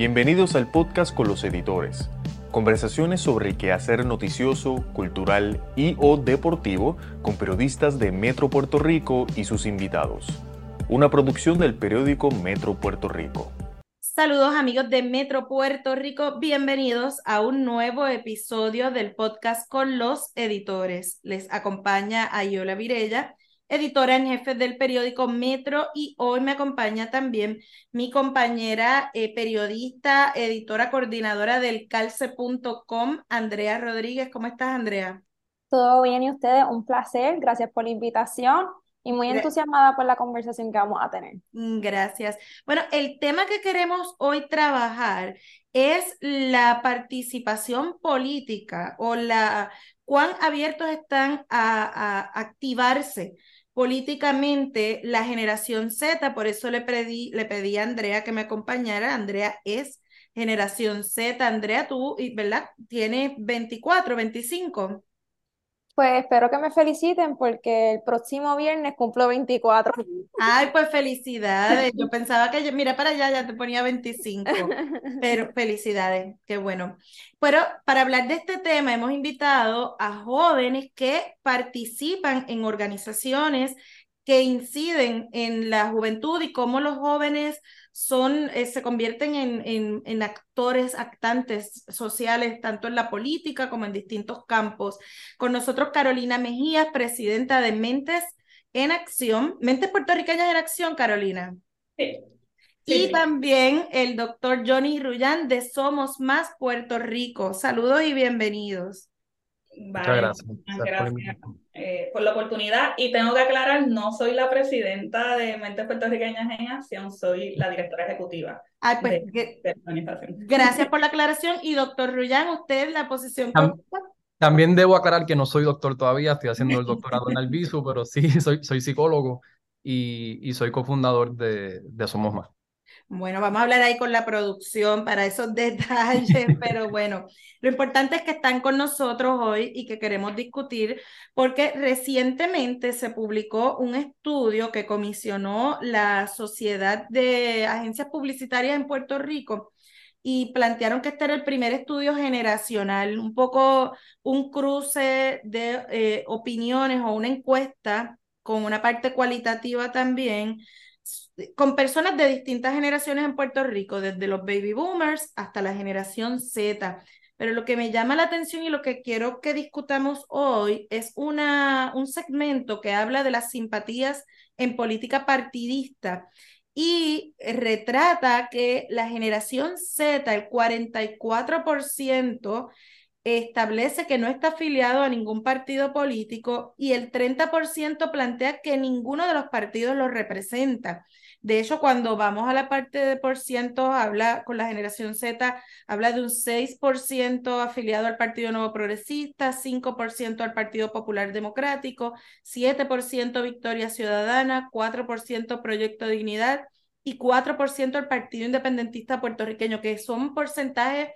Bienvenidos al podcast con los editores. Conversaciones sobre el quehacer noticioso, cultural y o deportivo con periodistas de Metro Puerto Rico y sus invitados. Una producción del periódico Metro Puerto Rico. Saludos amigos de Metro Puerto Rico, bienvenidos a un nuevo episodio del podcast con los editores. Les acompaña Ayola Virella editora en jefe del periódico Metro y hoy me acompaña también mi compañera eh, periodista, editora coordinadora del calce.com, Andrea Rodríguez. ¿Cómo estás, Andrea? Todo bien y ustedes, un placer. Gracias por la invitación y muy entusiasmada por la conversación que vamos a tener. Gracias. Bueno, el tema que queremos hoy trabajar es la participación política o la cuán abiertos están a, a activarse políticamente la generación Z, por eso le pedí, le pedí a Andrea que me acompañara. Andrea es generación Z. Andrea, tú, ¿verdad? Tienes 24, 25. Pues espero que me feliciten porque el próximo viernes cumplo 24. Ay, pues felicidades. Yo pensaba que, yo, mira para allá, ya te ponía 25. Pero felicidades, qué bueno. Pero para hablar de este tema hemos invitado a jóvenes que participan en organizaciones que inciden en la juventud y cómo los jóvenes son, eh, se convierten en, en, en, actores, actantes sociales, tanto en la política como en distintos campos. Con nosotros Carolina Mejías, presidenta de Mentes en Acción, Mentes Puertorriqueñas en Acción, Carolina. Sí. Y también el doctor Johnny Rullán de Somos Más Puerto Rico. Saludos y bienvenidos. Muchas gracias. gracias eh, por la oportunidad. Y tengo que aclarar, no soy la presidenta de Mentes Puertorriqueñas en Acción, soy la directora ejecutiva pues, de, la organización. Gracias por la aclaración. Y doctor Rullán, usted la posición... También debo aclarar que no soy doctor todavía, estoy haciendo el doctorado en Albizu, pero sí soy, soy psicólogo y, y soy cofundador de, de Somos Más. Bueno, vamos a hablar ahí con la producción para esos detalles, pero bueno, lo importante es que están con nosotros hoy y que queremos discutir porque recientemente se publicó un estudio que comisionó la Sociedad de Agencias Publicitarias en Puerto Rico y plantearon que este era el primer estudio generacional, un poco un cruce de eh, opiniones o una encuesta con una parte cualitativa también con personas de distintas generaciones en Puerto Rico, desde los baby boomers hasta la generación Z. Pero lo que me llama la atención y lo que quiero que discutamos hoy es una, un segmento que habla de las simpatías en política partidista y retrata que la generación Z, el 44%, establece que no está afiliado a ningún partido político y el 30% plantea que ninguno de los partidos lo representa. De hecho, cuando vamos a la parte de por ciento, habla con la generación Z, habla de un 6% afiliado al Partido Nuevo Progresista, 5% al Partido Popular Democrático, 7% Victoria Ciudadana, 4% Proyecto Dignidad y 4% al Partido Independentista Puertorriqueño, que son porcentajes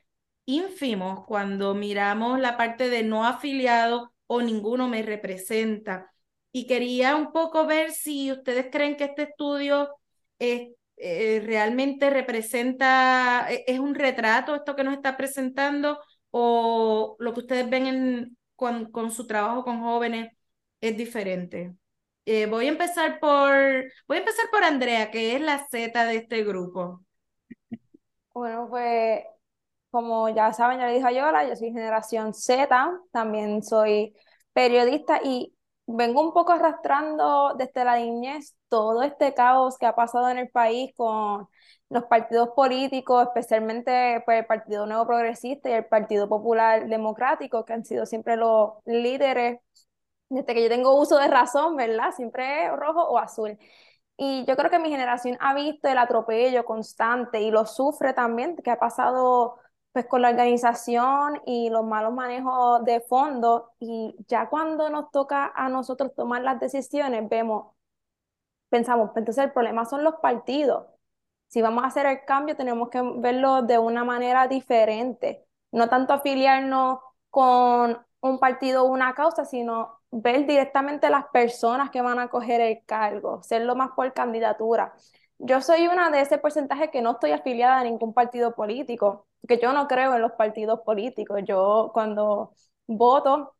ínfimos cuando miramos la parte de no afiliado o ninguno me representa. Y quería un poco ver si ustedes creen que este estudio eh, realmente representa, e, es un retrato esto que nos está presentando o lo que ustedes ven en, con, con su trabajo con jóvenes es diferente. Eh, voy a empezar por, voy a empezar por Andrea, que es la Z de este grupo. Bueno, pues como ya saben, ya le dije a Yola, yo soy generación Z, también soy periodista y vengo un poco arrastrando desde la niñez todo este caos que ha pasado en el país con los partidos políticos, especialmente pues, el Partido Nuevo Progresista y el Partido Popular Democrático, que han sido siempre los líderes desde que yo tengo uso de razón, ¿verdad? Siempre rojo o azul. Y yo creo que mi generación ha visto el atropello constante y lo sufre también, que ha pasado pues con la organización y los malos manejos de fondos y ya cuando nos toca a nosotros tomar las decisiones, vemos, pensamos, pues, entonces el problema son los partidos. Si vamos a hacer el cambio, tenemos que verlo de una manera diferente, no tanto afiliarnos con un partido o una causa, sino ver directamente las personas que van a coger el cargo, serlo más por candidatura. Yo soy una de ese porcentaje que no estoy afiliada a ningún partido político, porque yo no creo en los partidos políticos. Yo cuando voto,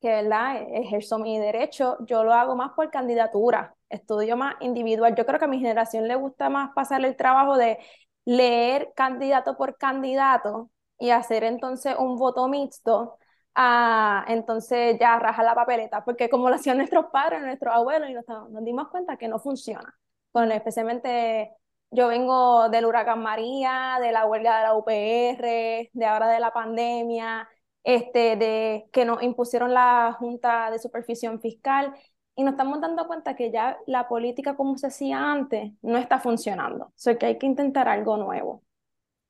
que ¿verdad? ejerzo mi derecho, yo lo hago más por candidatura, estudio más individual. Yo creo que a mi generación le gusta más pasar el trabajo de leer candidato por candidato y hacer entonces un voto mixto a entonces ya rajar la papeleta, porque como lo hacían nuestros padres, nuestros abuelos, y nos, nos dimos cuenta que no funciona. Bueno, especialmente yo vengo del huracán María, de la huelga de la UPR, de ahora de la pandemia, este, de que nos impusieron la Junta de Supervisión Fiscal y nos estamos dando cuenta que ya la política como se hacía antes no está funcionando. O sea, que hay que intentar algo nuevo.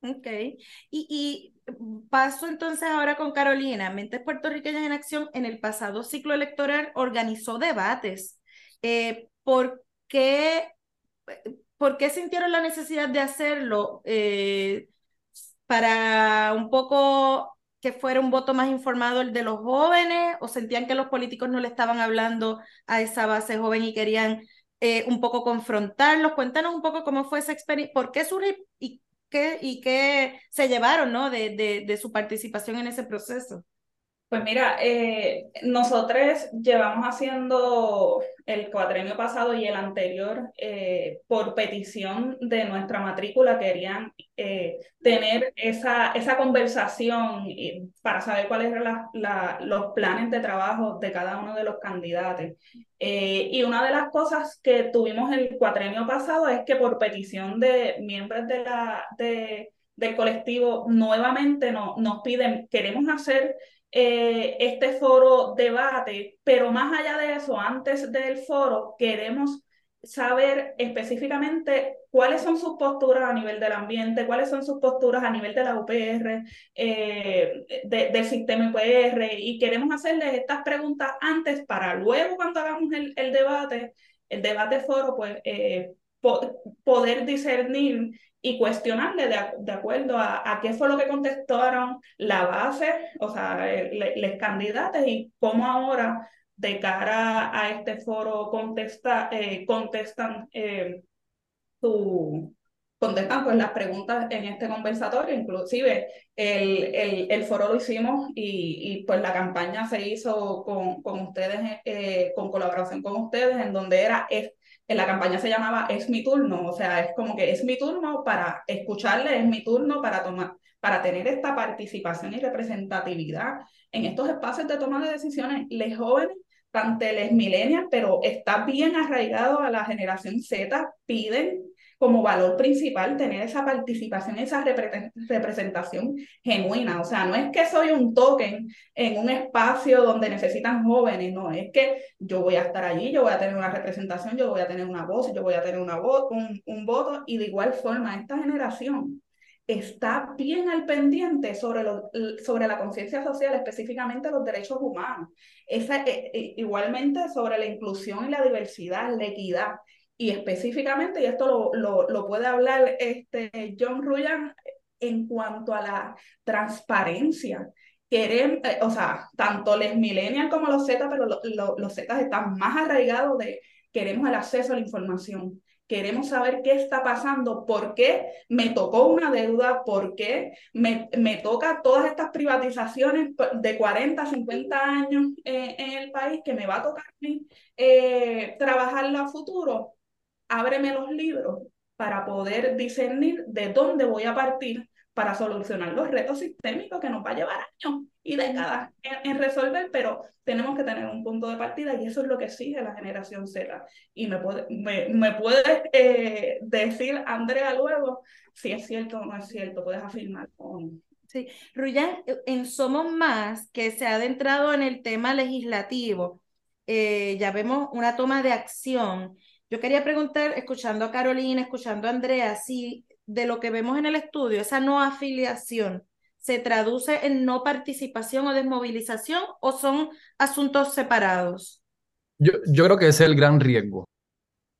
Ok. Y, y paso entonces ahora con Carolina. Mentes Puertorriqueñas en Acción en el pasado ciclo electoral organizó debates. Eh, ¿Por qué ¿por qué sintieron la necesidad de hacerlo? Eh, para un poco que fuera un voto más informado el de los jóvenes o sentían que los políticos no le estaban hablando a esa base joven y querían eh, un poco confrontarlos. Cuéntanos un poco cómo fue esa experiencia, por qué surgió y qué, y qué se llevaron ¿no? de, de su participación en ese proceso. Pues mira, eh, nosotros llevamos haciendo el cuatrenio pasado y el anterior eh, por petición de nuestra matrícula, querían eh, tener esa, esa conversación para saber cuáles eran los planes de trabajo de cada uno de los candidatos. y una de las cosas que tuvimos el cuatrenio pasado es que por petición de miembros de del colectivo, nuevamente no, nos piden, queremos hacer eh, este foro debate, pero más allá de eso, antes del foro, queremos saber específicamente cuáles son sus posturas a nivel del ambiente, cuáles son sus posturas a nivel de la UPR, eh, del sistema UPR, y queremos hacerles estas preguntas antes para luego cuando hagamos el, el debate, el debate foro, pues eh, poder discernir y cuestionarle de, acuerdo a, qué fue lo que contestaron la base, o sea, los candidatos y cómo ahora de cara a este foro contesta, eh, contestan eh, su, contestan pues las preguntas en este conversatorio, inclusive el, el, el foro lo hicimos y, y, pues la campaña se hizo con, con ustedes, eh, con colaboración con ustedes, en donde era en la campaña se llamaba Es mi turno, o sea, es como que es mi turno para escucharle, es mi turno para tomar, para tener esta participación y representatividad en estos espacios de toma de decisiones. Les jóvenes, tanto les millennials, pero está bien arraigado a la generación Z, piden como valor principal tener esa participación, esa representación genuina. O sea, no es que soy un token en un espacio donde necesitan jóvenes, no, es que yo voy a estar allí, yo voy a tener una representación, yo voy a tener una voz, yo voy a tener una voz, un, un voto, y de igual forma esta generación está bien al pendiente sobre, lo, sobre la conciencia social, específicamente los derechos humanos. Esa, eh, eh, igualmente sobre la inclusión y la diversidad, la equidad y específicamente, y esto lo, lo, puede hablar este John Ruyan en cuanto a la transparencia. Queremos, eh, o sea, tanto los millennials como los Z, pero los Z están más arraigados de queremos el acceso a la información. Queremos saber qué está pasando, por qué me tocó una deuda, por qué me, me toca todas estas privatizaciones de 40, 50 años eh, en el país que me va a tocar eh, trabajar a futuro ábreme los libros para poder discernir de dónde voy a partir para solucionar los retos sistémicos que nos va a llevar años y décadas en, resolver, pero tenemos que tener un punto de partida y eso es lo que exige la generación Z. Y me puede, me, me puedes eh, decir, Andrea, luego, si es cierto o no es cierto, puedes afirmar. Sí, Ruyan, en Somos Más, que se ha adentrado en el tema legislativo, eh, ya vemos una toma de acción yo quería preguntar, escuchando a Carolina, escuchando a Andrea, si de lo que vemos en el estudio, esa no afiliación, se traduce en no participación o desmovilización o son asuntos separados? Yo, yo creo que ese es el gran riesgo,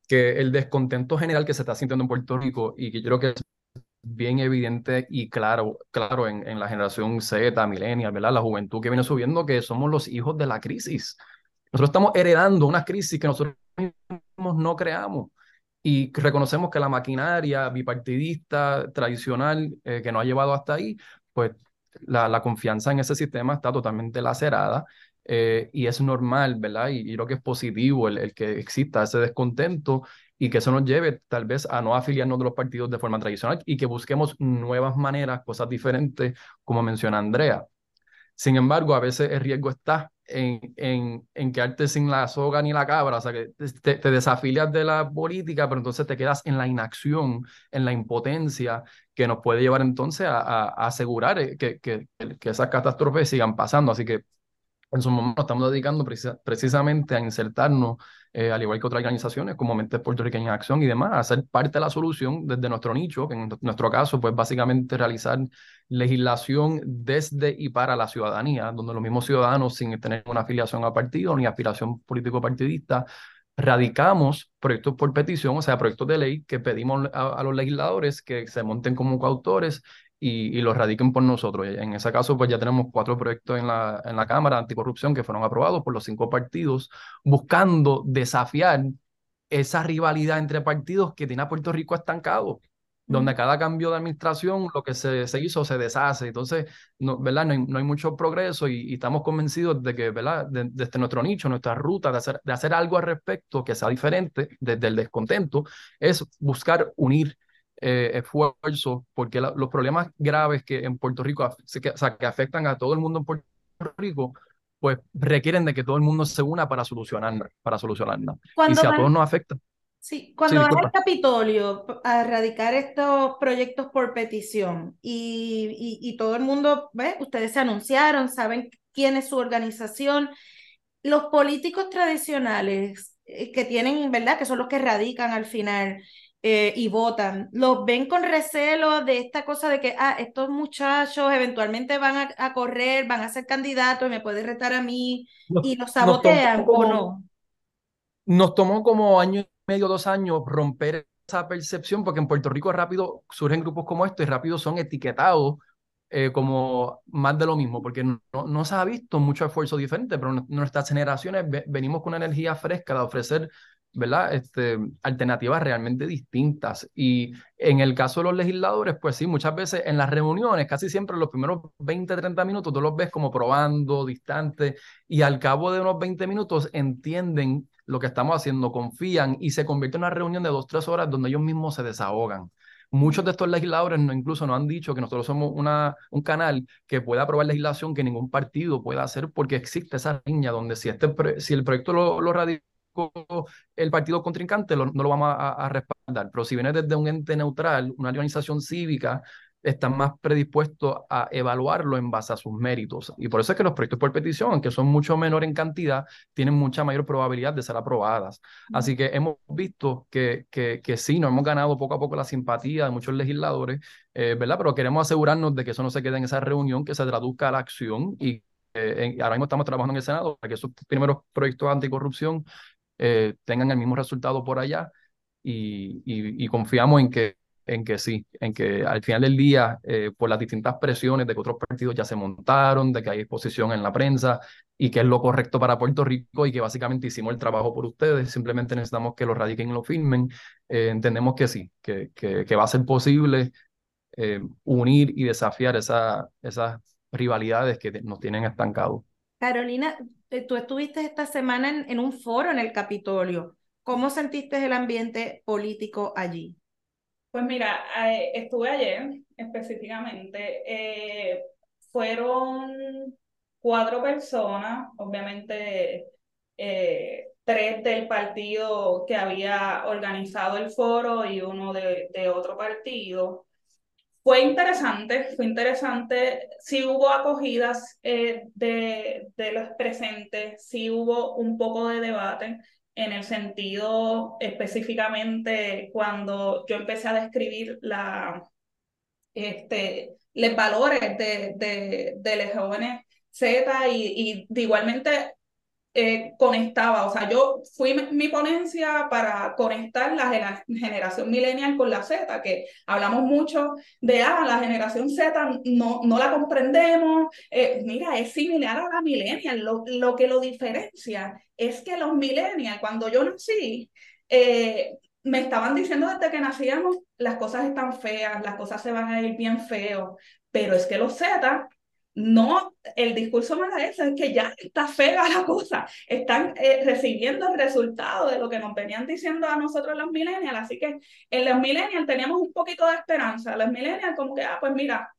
que el descontento general que se está sintiendo en Puerto Rico y que yo creo que es bien evidente y claro, claro en, en la generación Z, millennial, ¿verdad? La juventud que viene subiendo, que somos los hijos de la crisis. Nosotros estamos heredando una crisis que nosotros no creamos. y reconocemos que la maquinaria bipartidista tradicional eh, que nos ha llevado hasta ahí, pues la, confianza en ese sistema está totalmente lacerada eh, y es normal, ¿verdad? Y, y, creo que es positivo el, el, que exista ese descontento y que eso nos lleve tal vez a no afiliarnos de los partidos de forma tradicional y que busquemos nuevas maneras, cosas diferentes, como menciona Andrea. Sin embargo, a veces el riesgo está en, en, en, quedarte sin la soga ni la cabra, o sea, que te, te, desafilias de la política, pero entonces te quedas en la inacción, en la impotencia, que nos puede llevar entonces a, a, asegurar que, que, que, esas catástrofes sigan pasando. Así que en su momento estamos dedicando precisa, precisamente a insertarnos, eh, al igual que otras organizaciones como Mentes Puertorriqueñas en Acción y demás, a ser parte de la solución desde nuestro nicho, que en nuestro caso, pues básicamente realizar legislación desde y para la ciudadanía, donde los mismos ciudadanos, sin tener una afiliación a partido ni aspiración político-partidista, radicamos proyectos por petición, o sea, proyectos de ley que pedimos a, a los legisladores que se monten como coautores y, y, los radiquen por nosotros. En ese caso, pues ya tenemos cuatro proyectos en la, en la Cámara anticorrupción que fueron aprobados por los cinco partidos, buscando desafiar esa rivalidad entre partidos que tiene a Puerto Rico estancado, donde cada cambio de administración lo que se, se hizo se deshace. Entonces, no, ¿verdad? No hay, no hay mucho progreso y, y, estamos convencidos de que, ¿verdad? Desde de, de nuestro nicho, nuestra ruta de hacer, de hacer algo al respecto que sea diferente desde el descontento, es buscar unir eh, esfuerzos, porque la, los problemas graves que en Puerto Rico, que, o sea, que afectan a todo el mundo en Puerto Rico, pues requieren de que todo el mundo se una para solucionarla, para solucionarla. y si a todos nos afecta. Sí, cuando sí, vas al Capitolio a erradicar estos proyectos por petición y, y, y todo el mundo, ¿ve? Ustedes se anunciaron, saben quién es su organización. Los políticos tradicionales eh, que tienen, ¿verdad? Que son los que radican al final, eh, y votan, los ven con recelo de esta cosa de que, ah, estos muchachos eventualmente van a, a correr, van a ser candidatos y me puede retar a mí nos, y los sabotean como, o no. Nos tomó como año y medio, dos años romper esa percepción porque en Puerto Rico rápido surgen grupos como estos y rápido son etiquetados eh, como más de lo mismo, porque no, no, se ha visto mucho esfuerzo diferente, pero nuestras generaciones venimos con una energía fresca de ofrecer ¿verdad? Este, alternativas realmente distintas. Y en el caso de los legisladores, pues sí, muchas veces en las reuniones, casi siempre los primeros 20, 30 minutos, tú los ves como probando, distantes, y al cabo de unos 20 minutos entienden lo que estamos haciendo, confían y se convierte en una reunión de dos, tres horas donde ellos mismos se desahogan. Muchos de estos legisladores no, incluso nos han dicho que nosotros somos una, un canal que puede aprobar legislación que ningún partido pueda hacer porque existe esa línea donde si, este, si el proyecto lo, lo radica el partido contrincante lo, no lo vamos a, a, respaldar, pero si viene desde un ente neutral, una organización cívica, están más predispuestos a evaluarlo en base a sus méritos. Y por eso es que los proyectos por petición, aunque son mucho menor en cantidad, tienen mucha mayor probabilidad de ser aprobadas. Así que hemos visto que, que, que sí, nos hemos ganado poco a poco la simpatía de muchos legisladores, eh, ¿verdad? Pero queremos asegurarnos de que eso no se quede en esa reunión, que se traduzca a la acción y eh, ahora mismo estamos trabajando en el Senado para que esos primeros proyectos anticorrupción eh, tengan el mismo resultado por allá y, confiamos en que, en que sí, en que al final del día, eh, por las distintas presiones de que otros partidos ya se montaron, de que hay exposición en la prensa y que es lo correcto para Puerto Rico y que básicamente hicimos el trabajo por ustedes, simplemente necesitamos que lo radiquen y lo firmen, eh, entendemos que sí, que, va a ser posible unir y desafiar esa, esas rivalidades que nos tienen estancados. Carolina, eh, tú estuviste esta semana en, un foro en el Capitolio. ¿Cómo sentiste el ambiente político allí? Pues mira, eh, estuve ayer específicamente. Eh, fueron cuatro personas, obviamente tres del partido que había organizado el foro y uno de otro partido. Fue interesante, fue interesante. Sí hubo acogidas eh, de, de los presentes, sí hubo un poco de debate en el sentido específicamente cuando yo empecé a describir la, este, los valores de, de, de los jóvenes Z y, y igualmente eh, conectaba, o sea, yo fui mi ponencia para conectar la generación millennial con la Z, que hablamos mucho de, ah, la generación Z no, no la comprendemos, eh, mira, es similar a la millennial, lo, lo que lo diferencia es que los millennials, cuando yo nací, eh, me estaban diciendo desde que nacíamos, las cosas están feas, las cosas se van a ir bien feo, pero es que los Z no, el discurso eso es que ya está fea la cosa, están eh, recibiendo el resultado de lo que nos venían diciendo a nosotros los millennials, así que en los millennials teníamos un poquito de esperanza, los millennials como que, ah, pues mira,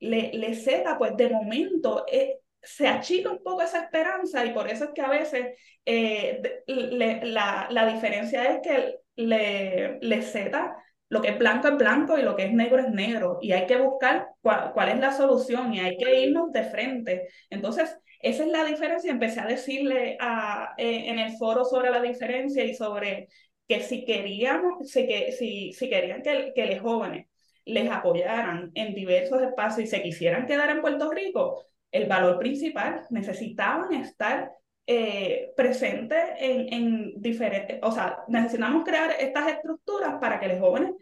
le, le Z, pues de momento eh, se achica un poco esa esperanza y por eso es que a veces eh, la, la diferencia es que le, le Z lo que es blanco es blanco y lo que es negro es negro. Y hay que buscar cuál, es la solución y hay que irnos de frente. Entonces, esa es la diferencia. Empecé a decirle a, eh, en el foro sobre la diferencia y sobre que si queríamos, si, que, si, si querían que, que los jóvenes les apoyaran en diversos espacios y se quisieran quedar en Puerto Rico, el valor principal, necesitaban estar eh, presente en, en diferentes, o sea, necesitamos crear estas estructuras para que los jóvenes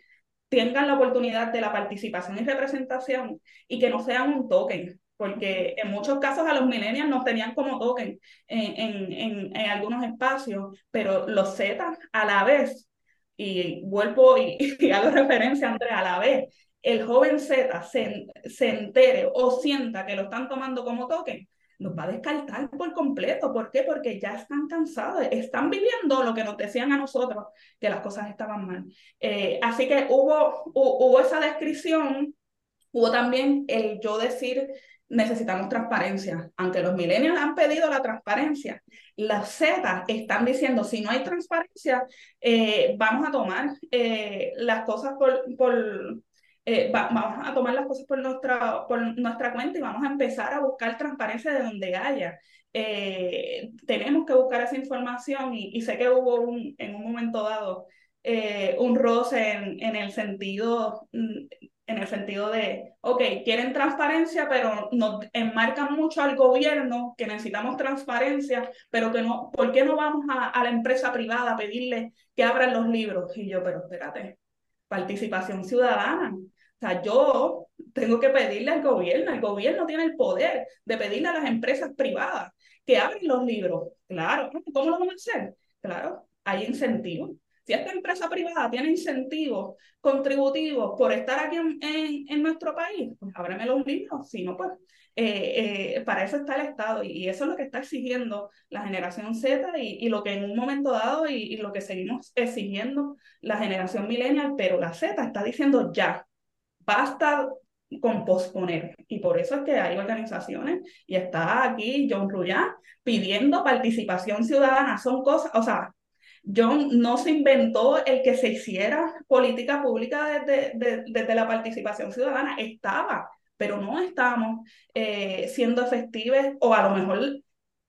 tengan la oportunidad de la participación y representación y que no sean un token, porque en muchos casos a los millennials nos tenían como token en, en, en, algunos espacios, pero los Z a la vez, y vuelvo y, y hago referencia, Andrea, a la vez, el joven Z se, se entere o sienta que lo están tomando como token, nos va a descartar por completo. ¿Por qué? Porque ya están cansados, están viviendo lo que nos decían a nosotros, que las cosas estaban mal. Eh, así que hubo, hubo esa descripción, hubo también el yo decir, necesitamos transparencia. Aunque los millennials han pedido la transparencia, las Z están diciendo, si no hay transparencia, eh, vamos a tomar eh, las cosas por, por, eh, vamos a tomar las cosas por nuestra, por nuestra cuenta y vamos a empezar a buscar transparencia de donde haya. Eh, tenemos que buscar esa información y, sé que hubo un, en un momento dado eh, un roce en, en, el sentido, mm, en el sentido de, ok, quieren transparencia, pero nos enmarcan mucho al gobierno que necesitamos transparencia, pero que no, ¿por qué no vamos a, a la empresa privada a pedirle que abran los libros? Y yo, pero espérate, participación ciudadana. O sea, yo tengo que pedirle al gobierno, el gobierno tiene el poder de pedirle a las empresas privadas que abran los libros. Claro, ¿cómo lo van a hacer? Claro, hay incentivos. Si esta empresa privada tiene incentivos contributivos por estar aquí en, en, nuestro país, pues ábreme los libros. Si no, pues eh, eh, para eso está el Estado y eso es lo que está exigiendo la generación Z y, y lo que en un momento dado y, y, lo que seguimos exigiendo la generación millennial, pero la Z está diciendo ya, basta con posponer. Y por eso es que hay organizaciones, y está aquí John Ruyán pidiendo participación ciudadana. Son cosas, o sea, John no se inventó el que se hiciera política pública desde, desde la participación ciudadana, estaba, pero no estamos eh, siendo efectivos, o a lo mejor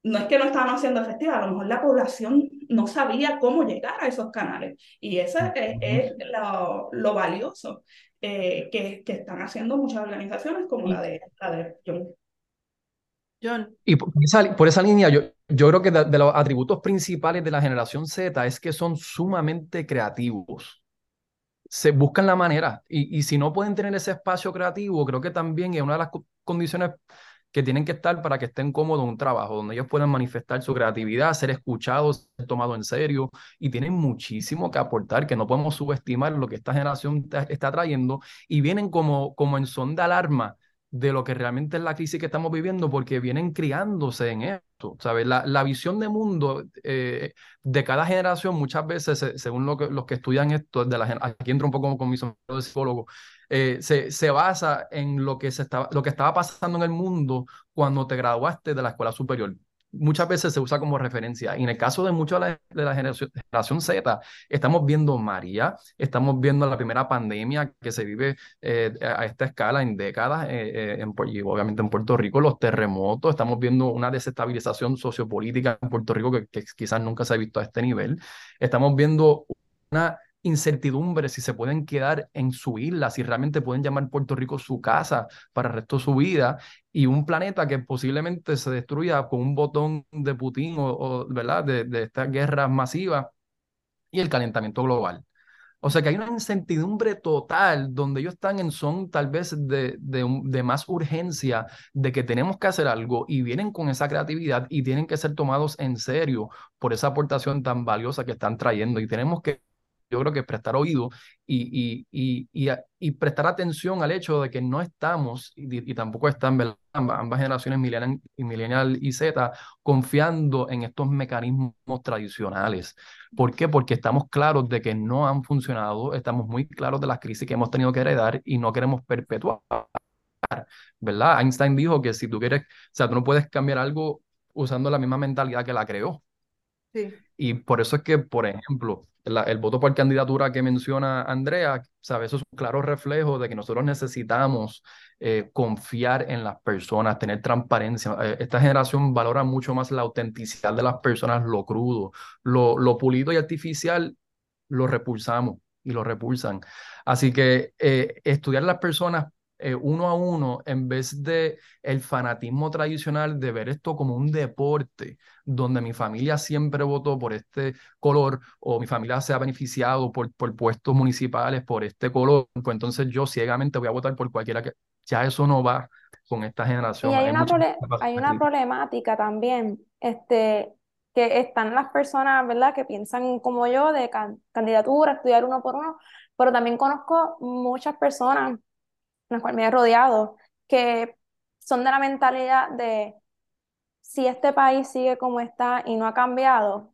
no es que no estábamos siendo efectivas, a lo mejor la población no sabía cómo llegar a esos canales. Y eso es, lo, valioso. Eh, que, que, están haciendo muchas organizaciones como la de, la de John. John. Y por esa, por esa línea, yo, yo creo que de, los atributos principales de la generación Z es que son sumamente creativos. Se buscan la manera y, y si no pueden tener ese espacio creativo, creo que también es una de las condiciones que tienen que estar para que estén cómodos en un trabajo, donde ellos puedan manifestar su creatividad, ser escuchados, ser tomados en serio, y tienen muchísimo que aportar, que no podemos subestimar lo que esta generación está trayendo, y vienen como, como en son de alarma de lo que realmente es la crisis que estamos viviendo, porque vienen criándose en esto, ¿sabes? La, la visión de mundo eh, de cada generación, muchas veces, según lo que, los que estudian esto, de la, aquí entro un poco con mi de psicólogo, eh, se, se, basa en lo que, se estaba, lo que estaba pasando en el mundo cuando te graduaste de la escuela superior. Muchas veces se usa como referencia. Y en el caso de muchos de la, generación, generación, Z, estamos viendo María, estamos viendo la primera pandemia que se vive eh, a esta escala en décadas, eh, en, y obviamente en Puerto Rico, los terremotos, estamos viendo una desestabilización sociopolítica en Puerto Rico que, que quizás nunca se ha visto a este nivel. Estamos viendo una incertidumbre si se pueden quedar en su isla, si realmente pueden llamar Puerto Rico su casa para el resto de su vida, y un planeta que posiblemente se destruya con un botón de Putin o, ¿verdad? De, de estas guerras masivas y el calentamiento global. O sea que hay una incertidumbre total donde ellos están en son tal vez de, de, más urgencia de que tenemos que hacer algo y vienen con esa creatividad y tienen que ser tomados en serio por esa aportación tan valiosa que están trayendo y tenemos que yo creo que prestar oído y, y, y, y, prestar atención al hecho de que no estamos, y, tampoco están ambas, ambas generaciones, millennial y, millennial y Z, confiando en estos mecanismos tradicionales. ¿Por qué? Porque estamos claros de que no han funcionado, estamos muy claros de las crisis que hemos tenido que heredar y no queremos perpetuar. ¿Verdad? Einstein dijo que si tú quieres, o sea, tú no puedes cambiar algo usando la misma mentalidad que la creó. Sí. Y por eso es que, por ejemplo, el voto por candidatura que menciona Andrea, ¿sabes? Eso es un claro reflejo de que nosotros necesitamos eh, confiar en las personas, tener transparencia. Eh, esta generación valora mucho más la autenticidad de las personas, lo crudo, lo, lo pulido y artificial, lo repulsamos y lo repulsan. Así que eh, estudiar las personas eh, uno a uno en vez de el fanatismo tradicional de ver esto como un deporte donde mi familia siempre votó por este color o mi familia se ha beneficiado por, por puestos municipales por este color, pues entonces yo ciegamente voy a votar por cualquiera que ya eso no va con esta generación. Y hay, una, hay una problemática también, este, que están las personas, ¿verdad?, que piensan como yo de candidatura, estudiar uno por uno, pero también conozco muchas personas en las cuales me he rodeado, que son de la mentalidad de si este país sigue como está y no ha cambiado,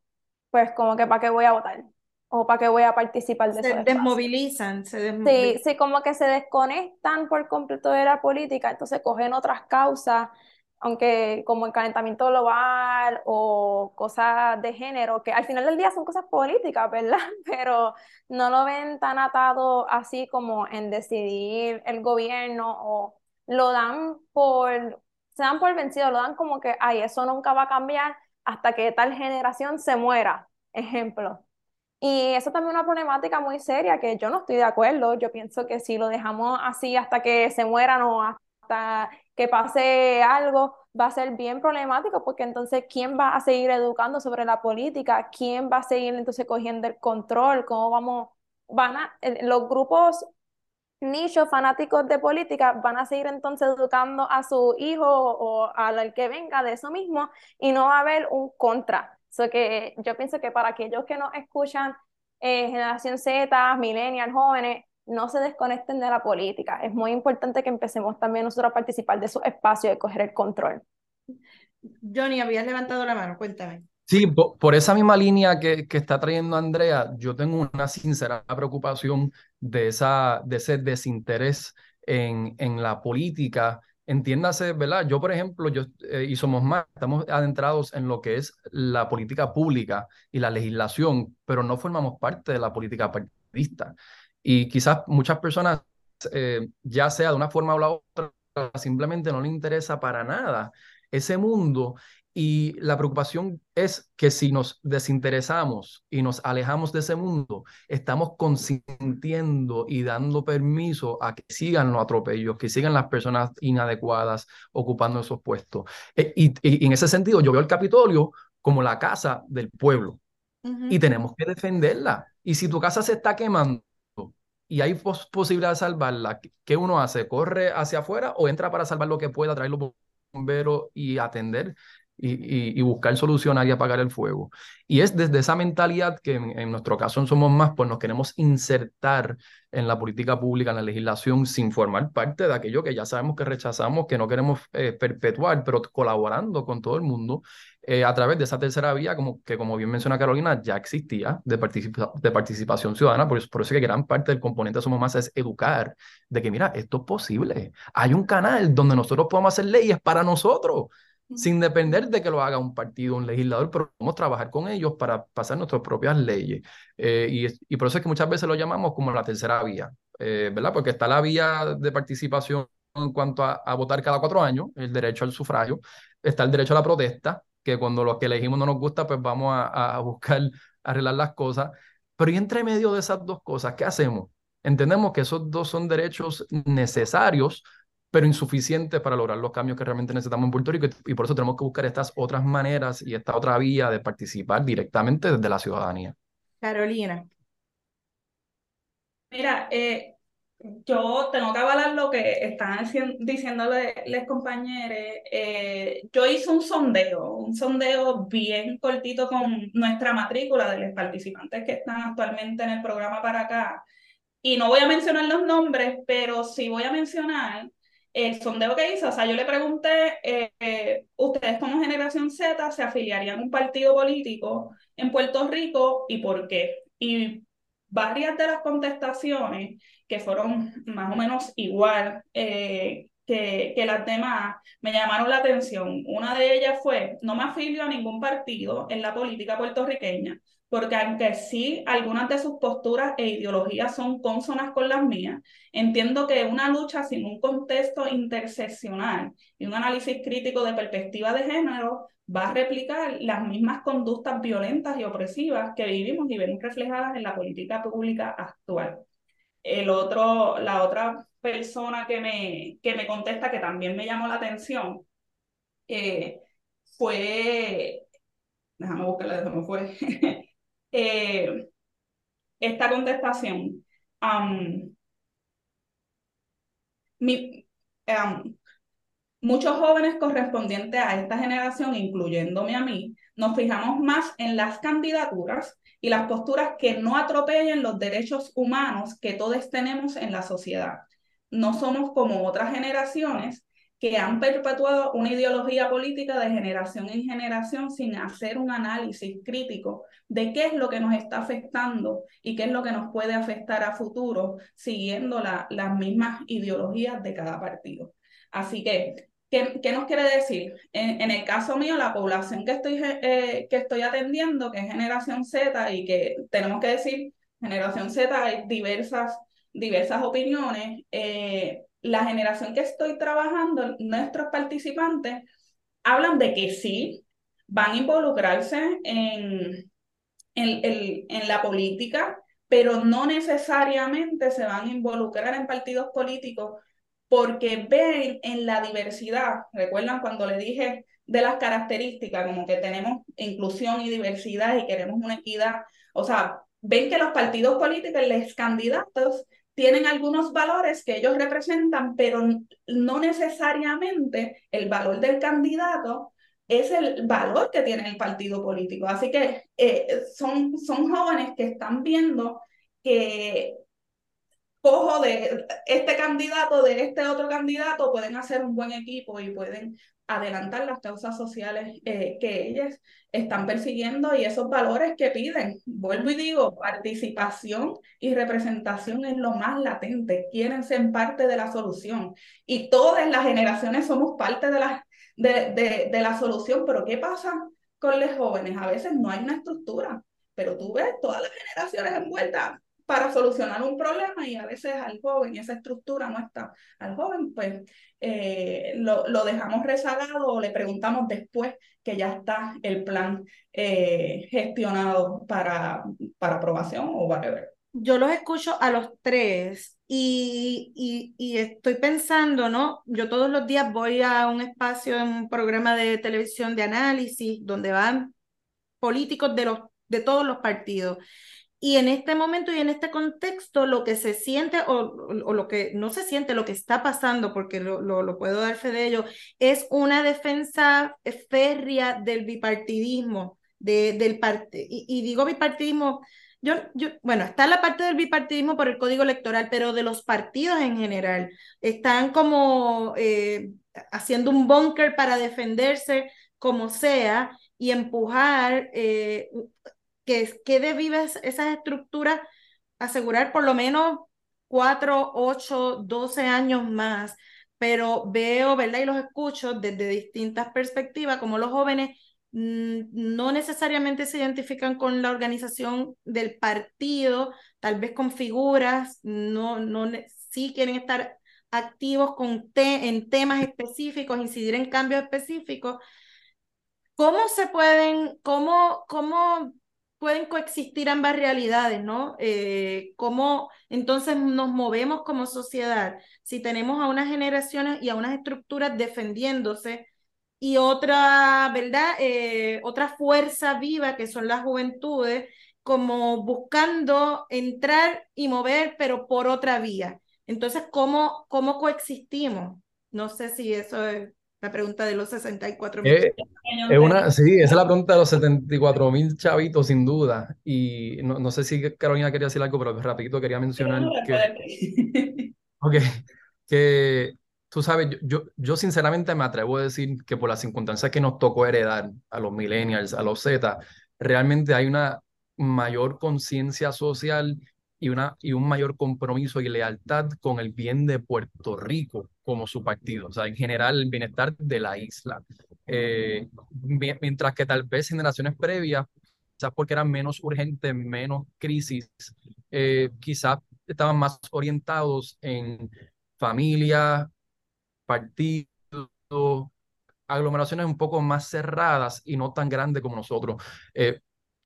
pues como que para qué voy a votar o para qué voy a participar de se eso. desmovilizan, se desmovilizan. Sí, sí, como que se desconectan por completo de la política, entonces cogen otras causas aunque como el calentamiento global o cosas de género, que al final del día son cosas políticas, ¿verdad? Pero no lo ven tan atado así como en decidir el gobierno o lo dan por, se dan por vencido, lo dan como que, ay, eso nunca va a cambiar hasta que tal generación se muera, ejemplo. Y eso también es una problemática muy seria que yo no estoy de acuerdo. Yo pienso que si lo dejamos así hasta que se mueran o hasta que pase algo, va a ser bien problemático porque entonces, ¿quién va a seguir educando sobre la política? ¿Quién va a seguir entonces cogiendo el control? ¿Cómo vamos? Van a, los grupos nichos fanáticos de política van a seguir entonces educando a su hijo o al que venga de eso mismo y no va a haber un contra. So que yo pienso que para aquellos que nos escuchan, eh, generación Z, millennials, jóvenes, no se desconecten de la política. Es muy importante que empecemos también nosotros a participar de esos espacios, de coger el control. Johnny, habías levantado la mano, cuéntame. Sí, por, esa misma línea que, que, está trayendo Andrea, yo tengo una sincera preocupación de, esa, de ese desinterés en, en la política. Entiéndase, ¿verdad? Yo, por ejemplo, yo eh, y somos más, estamos adentrados en lo que es la política pública y la legislación, pero no formamos parte de la política partidista. Y quizás muchas personas, eh, ya sea de una forma o la otra, simplemente no le interesa para nada ese mundo. Y la preocupación es que si nos desinteresamos y nos alejamos de ese mundo, estamos consintiendo y dando permiso a que sigan los atropellos, que sigan las personas inadecuadas ocupando esos puestos. E, y, y, en ese sentido, yo veo el Capitolio como la casa del pueblo y tenemos que defenderla. Y si tu casa se está quemando, y hay posibilidad de salvarla, ¿qué uno hace? ¿Corre hacia afuera o entra para salvar lo que pueda, traer los bomberos y atender y, y, buscar solucionar y apagar el fuego? Y es desde esa mentalidad que en, nuestro caso Somos Más, pues nos queremos insertar en la política pública, en la legislación, sin formar parte de aquello que ya sabemos que rechazamos, que no queremos eh, perpetuar, pero colaborando con todo el mundo eh, a través de esa tercera vía, como, que como bien menciona Carolina, ya existía de, de participación ciudadana, por eso, por eso que gran parte del componente de Somos Más es educar, de que mira, esto es posible. Hay un canal donde nosotros podemos hacer leyes para nosotros, sin depender de que lo haga un partido, un legislador, pero podemos trabajar con ellos para pasar nuestras propias leyes. Eh, y, y, por eso es que muchas veces lo llamamos como la tercera vía, eh, ¿verdad? Porque está la vía de participación en cuanto a, a votar cada cuatro años, el derecho al sufragio, está el derecho a la protesta, que cuando lo que elegimos no nos gusta, pues vamos a, a buscar arreglar las cosas. Pero y entre medio de esas dos cosas, ¿qué hacemos? Entendemos que esos dos son derechos necesarios, pero insuficientes para lograr los cambios que realmente necesitamos en Puerto Rico y por eso tenemos que buscar estas otras maneras y esta otra vía de participar directamente desde la ciudadanía. Carolina. Mira, eh, yo tengo que avalar lo que están diciéndole los compañeros. Eh, yo hice un sondeo, un sondeo bien cortito con nuestra matrícula de los participantes que están actualmente en el programa para acá. Y no voy a mencionar los nombres, pero sí voy a mencionar el sondeo que hice. O sea, yo le pregunté, eh, ¿ustedes como generación Z se afiliarían a un partido político en Puerto Rico y por qué? Y varias de las contestaciones que fueron más o menos igual eh, que, que, las demás me llamaron la atención. Una de ellas fue, no me afilio a ningún partido en la política puertorriqueña, porque aunque sí algunas de sus posturas e ideologías son consonas con las mías, entiendo que una lucha sin un contexto interseccional y un análisis crítico de perspectiva de género va a replicar las mismas conductas violentas y opresivas que vivimos y vemos reflejadas en la política pública actual. El otro, la otra persona que me, que me contesta, que también me llamó la atención, eh, fue, déjame buscarla dónde fue, eh, esta contestación. Muchos jóvenes correspondientes a esta generación, incluyéndome a mí, nos fijamos más en las candidaturas y las posturas que no atropellen los derechos humanos que todos tenemos en la sociedad. No somos como otras generaciones que han perpetuado una ideología política de generación en generación sin hacer un análisis crítico de qué es lo que nos está afectando y qué es lo que nos puede afectar a futuro siguiendo las mismas ideologías de cada partido. Así que ¿Qué, nos quiere decir? En, el caso mío, la población que estoy, eh, que estoy atendiendo, que es generación Z, y que tenemos que decir, generación Z hay diversas, diversas opiniones. Eh, la generación que estoy trabajando, nuestros participantes, hablan de que sí, van a involucrarse en, en, en la política, pero no necesariamente se van a involucrar en partidos políticos porque ven en la diversidad, recuerdan cuando le dije de las características, como que tenemos inclusión y diversidad y queremos una equidad, o sea, ven que los partidos políticos, los candidatos, tienen algunos valores que ellos representan, pero no necesariamente el valor del candidato es el valor que tiene el partido político. Así que eh, son, son jóvenes que están viendo que cojo de este candidato, de este otro candidato, pueden hacer un buen equipo y pueden adelantar las causas sociales eh, que ellas están persiguiendo y esos valores que piden. Vuelvo y digo, participación y representación es lo más latente, quieren ser parte de la solución y todas las generaciones somos parte de la, de, de, de la solución, pero ¿qué pasa con los jóvenes? A veces no hay una estructura, pero tú ves todas las generaciones envueltas para solucionar un problema y a veces al joven, y esa estructura no está al joven, pues eh, lo, lo, dejamos rezagado o le preguntamos después que ya está el plan eh, gestionado para, para aprobación o whatever. Yo los escucho a los tres y, y, estoy pensando, ¿no? Yo todos los días voy a un espacio en un programa de televisión de análisis donde van políticos de, los, de todos los partidos. Y en este momento y en este contexto, lo que se siente o, o lo que no se siente, lo que está pasando, porque lo, lo, puedo dar fe de ello, es una defensa férrea del bipartidismo, de, del parte, y, y, digo bipartidismo, yo, yo, bueno, está la parte del bipartidismo por el código electoral, pero de los partidos en general, están como eh, haciendo un búnker para defenderse como sea y empujar eh, que quede vivas esas estructuras, asegurar por lo menos cuatro, ocho, doce años más, pero veo, ¿verdad? Y los escucho desde distintas perspectivas, como los jóvenes mm, no necesariamente se identifican con la organización del partido, tal vez con figuras, no, no, sí quieren estar activos con en temas específicos, incidir en cambios específicos. ¿Cómo se pueden, cómo, cómo pueden coexistir ambas realidades, ¿no? Eh, ¿Cómo entonces nos movemos como sociedad si tenemos a unas generaciones y a unas estructuras defendiéndose y otra, ¿verdad? Eh, otra fuerza viva que son las juventudes, como buscando entrar y mover, pero por otra vía. Entonces, ¿cómo, cómo coexistimos? No sé si eso es la pregunta de los 64 mil. Eh, es una, sí, esa es la pregunta de los 74 mil chavitos, sin duda. Y no, no, sé si Carolina quería decir algo, pero rapidito quería mencionar que, okay, que tú sabes, yo, yo sinceramente me atrevo a decir que por las circunstancias que nos tocó heredar a los millennials, a los Z, realmente hay una mayor conciencia social y, una, y un mayor compromiso y lealtad con el bien de Puerto Rico como su partido, o sea, en general el bienestar de la isla. Eh, mientras que tal vez generaciones previas, quizás porque eran menos urgentes, menos crisis, eh, quizás estaban más orientados en familia, partidos, aglomeraciones un poco más cerradas y no tan grandes como nosotros. Eh,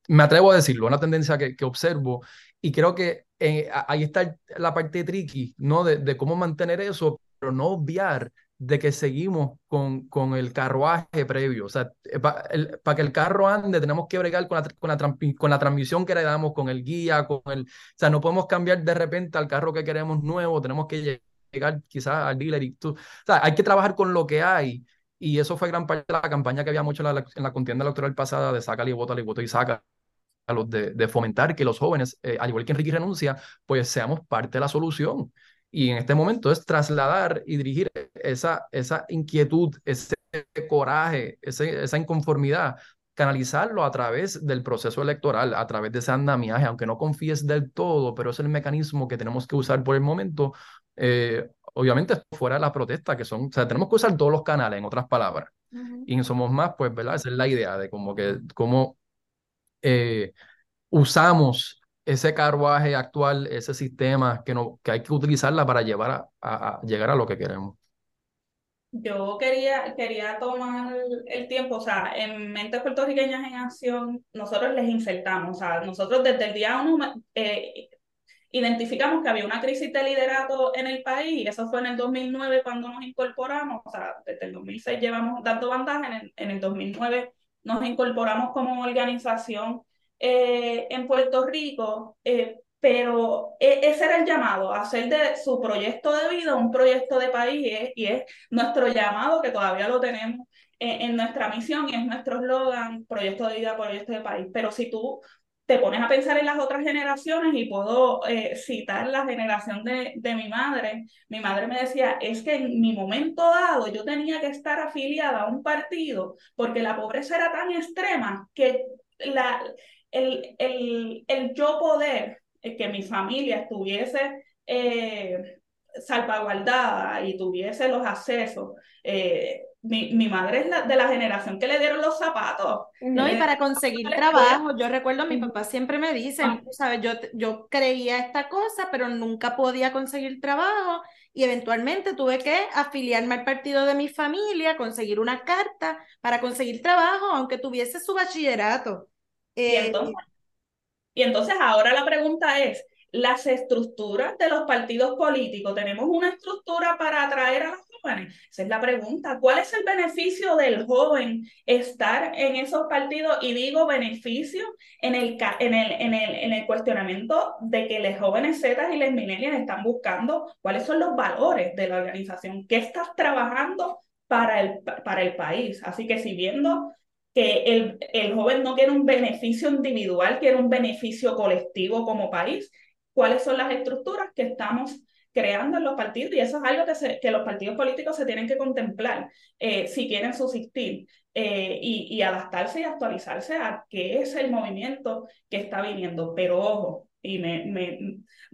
me atrevo a decirlo, una tendencia que, que observo y creo que eh, ahí está la parte tricky, ¿no? De, de, cómo mantener eso, pero no obviar de que seguimos con, con el carruaje previo. O sea, eh, para que el carro ande, tenemos que bregar con la, con la, con la transmisión que le damos, con el guía, con el... O sea, no podemos cambiar de repente al carro que queremos nuevo, tenemos que llegar quizás al dealer y tú... O sea, hay que trabajar con lo que hay. Y eso fue gran parte de la campaña que había mucho en la, en la contienda electoral pasada de saca y vota, y voto y saca los de, de, fomentar que los jóvenes, eh, al igual que Enrique renuncia, pues seamos parte de la solución. Y en este momento es trasladar y dirigir esa, esa inquietud, ese coraje, ese, esa inconformidad, canalizarlo a través del proceso electoral, a través de ese andamiaje, aunque no confíes del todo, pero es el mecanismo que tenemos que usar por el momento. Eh, obviamente fuera de la protesta, que son, o sea, tenemos que usar todos los canales, en otras palabras. Y en Somos Más, pues, ¿verdad? Esa es la idea de como que, cómo eh, usamos ese carruaje actual, ese sistema que, no, que hay que utilizarla para llevar a, llegar a lo que queremos. Yo quería, quería tomar el tiempo, o sea, en Mentes Puertorriqueñas en Acción, nosotros les insertamos, o sea, nosotros desde el día uno eh, identificamos que había una crisis de liderato en el país, y eso fue en el 2009 cuando nos incorporamos, o sea, desde el 2006 llevamos dando bandaje, en el, en el 2009 nos incorporamos como organización eh, en Puerto Rico, eh, pero e, ese era el llamado, hacer de su proyecto de vida un proyecto de país y es, nuestro llamado que todavía lo tenemos en, nuestra misión y es nuestro eslogan, proyecto de vida, proyecto de país. Pero si tú te pones a pensar en las otras generaciones y puedo eh, citar la generación de, de, mi madre. Mi madre me decía, es que en mi momento dado yo tenía que estar afiliada a un partido porque la pobreza era tan extrema que la, el, el, el yo poder eh, que mi familia estuviese eh, salvaguardada y tuviese los accesos eh, mi, mi, madre es de la generación que le dieron los zapatos. No, y para conseguir trabajo, yo recuerdo, mi papá siempre me dice, ah. ¿sabes? Yo, yo creía esta cosa, pero nunca podía conseguir trabajo y eventualmente tuve que afiliarme al partido de mi familia, conseguir una carta para conseguir trabajo, aunque tuviese su bachillerato. y, eh, entonces, y entonces ahora la pregunta es, las estructuras de los partidos políticos, ¿tenemos una estructura para atraer a los esa es la pregunta. ¿Cuál es el beneficio del joven estar en esos partidos? Y digo beneficio en el, en el, en el, en el cuestionamiento de que los jóvenes Z y las millennials están buscando cuáles son los valores de la organización, qué estás trabajando para el, para el país. Así que si viendo que el, el joven no quiere un beneficio individual, quiere un beneficio colectivo como país, cuáles son las estructuras que estamos creando en los partidos y eso es algo que, que los partidos políticos se tienen que contemplar eh, si quieren subsistir eh, y, adaptarse y actualizarse a qué es el movimiento que está viniendo. Pero ojo, y me, me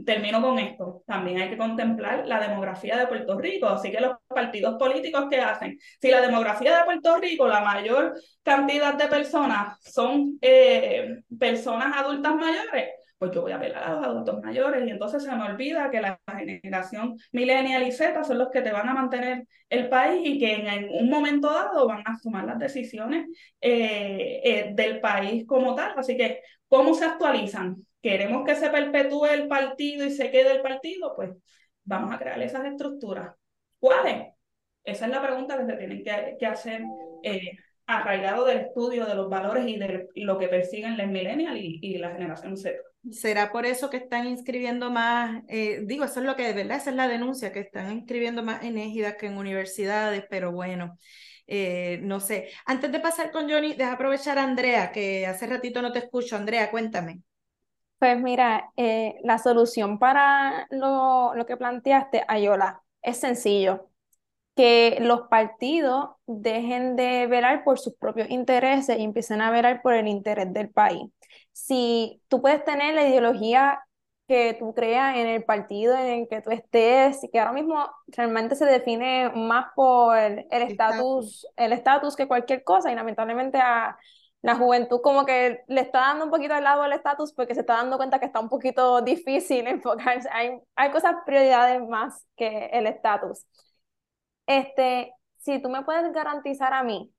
termino con esto, también hay que contemplar la demografía de Puerto Rico, así que los partidos políticos que hacen, si la demografía de Puerto Rico, la mayor cantidad de personas son eh, personas adultas mayores, pues yo voy a apelar a los adultos mayores y entonces se me olvida que la generación millennial y Z son los que te van a mantener el país y que en un momento dado van a tomar las decisiones eh, eh, del país como tal. Así que, ¿cómo se actualizan? ¿Queremos que se perpetúe el partido y se quede el partido? Pues vamos a crear esas estructuras. ¿Cuáles? Esa es la pregunta que se tienen que, que hacer eh, arraigado del estudio de los valores y de lo que persiguen los millennials y, y la generación Z. ¿Será por eso que están inscribiendo más? Eh, digo, eso es lo que de verdad, esa es la denuncia, que están inscribiendo más en égidas que en universidades, pero bueno, eh, no sé. Antes de pasar con Johnny, deja aprovechar a Andrea, que hace ratito no te escucho. Andrea, cuéntame. Pues mira, eh, la solución para lo, lo que planteaste, Ayola, es sencillo. Que los partidos dejen de velar por sus propios intereses y empiecen a velar por el interés del país si tú puedes tener la ideología que tú creas en el partido en el que tú estés, y que ahora mismo realmente se define más por el estatus, el estatus que cualquier cosa, y lamentablemente a la juventud como que le está dando un poquito al lado al estatus porque se está dando cuenta que está un poquito difícil enfocarse, hay, hay cosas prioridades más que el estatus. Este, si tú me puedes garantizar a mí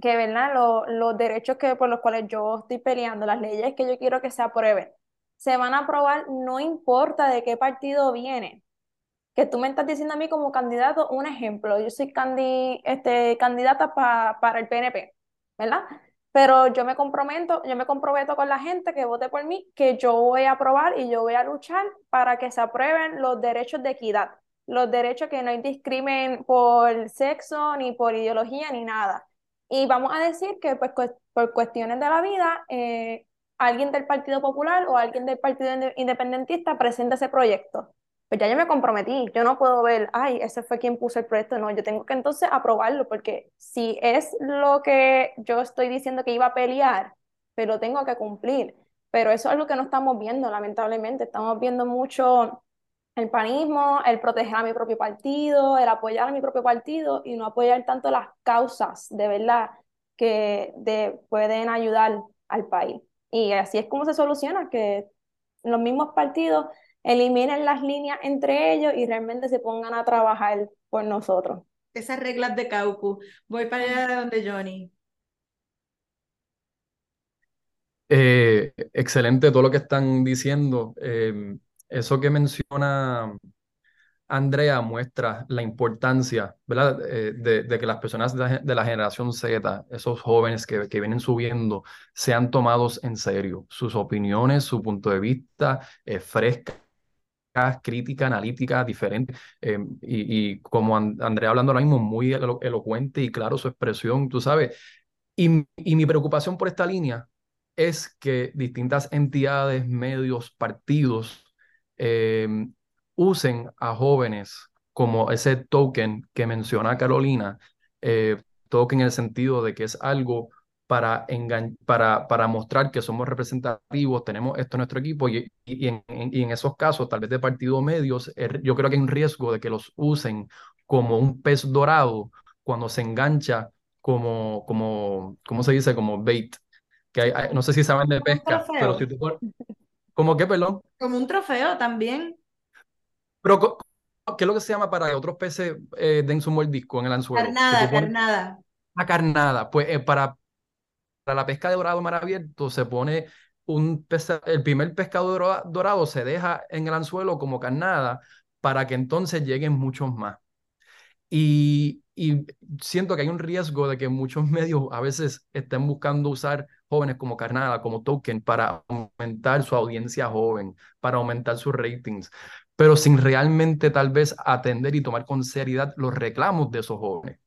que ¿verdad? los derechos que, por los cuales yo estoy peleando, las leyes que yo quiero que se aprueben, se van a aprobar no importa de qué partido viene. Que tú me estás diciendo a mí como candidato, un ejemplo, yo soy candi este, candidata para el PNP, ¿verdad? Pero yo me comprometo, yo me comprometo con la gente que vote por mí, que yo voy a aprobar y yo voy a luchar para que se aprueben los derechos de equidad, los derechos que no discrimen por sexo, ni por ideología, ni nada y vamos a decir que pues, por cuestiones de la vida, eh, alguien del Partido Popular o alguien del Partido Independentista presenta ese proyecto. Pues ya yo me comprometí, yo no puedo ver, ay, ese fue quien puso el proyecto, no, yo tengo que entonces aprobarlo, porque si es lo que yo estoy diciendo que iba a pelear, pero pues tengo que cumplir. Pero eso es lo que no estamos viendo, lamentablemente. Estamos viendo mucho el panismo, el proteger a mi propio partido, el apoyar a mi propio partido y no apoyar tanto las causas de verdad que pueden ayudar al país. Y así es como se soluciona, que los mismos partidos eliminen las líneas entre ellos y realmente se pongan a trabajar por nosotros. Esas reglas de Caucu. Voy para allá donde Johnny. Eh, excelente todo lo que están diciendo. Eh, eso que menciona Andrea muestra la importancia, ¿verdad? Eh, de, que las personas de la, generación Z, esos jóvenes que, que, vienen subiendo, sean tomados en serio. Sus opiniones, su punto de vista es fresca, crítica, analítica, diferente. Eh, y, como Andrea hablando ahora mismo, muy elocuente y claro su expresión, tú sabes. Y, y mi preocupación por esta línea es que distintas entidades, medios, partidos, Em, usen a jóvenes como ese token que menciona Carolina, eh, token en el sentido de que es algo para, para, para mostrar que somos representativos, tenemos esto en nuestro equipo y, y, en, y, en, esos casos, tal vez de partidos medios, er, yo creo que hay un riesgo de que los usen como un pez dorado cuando se engancha como, como ¿cómo se dice? Como bait. Que no sé si saben de pesca, pero si tú, ¿Cómo qué, perdón? Como un trofeo también. Pero, ¿qué es lo que se llama para que otros peces eh, den su mordisco en el anzuelo? Carnada, carnada. La carnada. Pues eh, para, para la pesca de dorado mar abierto se pone un pez, el primer pescado dorado se deja en el anzuelo como carnada para que entonces lleguen muchos más. Y, y siento que hay un riesgo de que muchos medios a veces estén buscando usar jóvenes como carnada, como token, para aumentar su audiencia joven, para aumentar sus ratings, pero sin realmente tal vez atender y tomar con seriedad los reclamos de esos jóvenes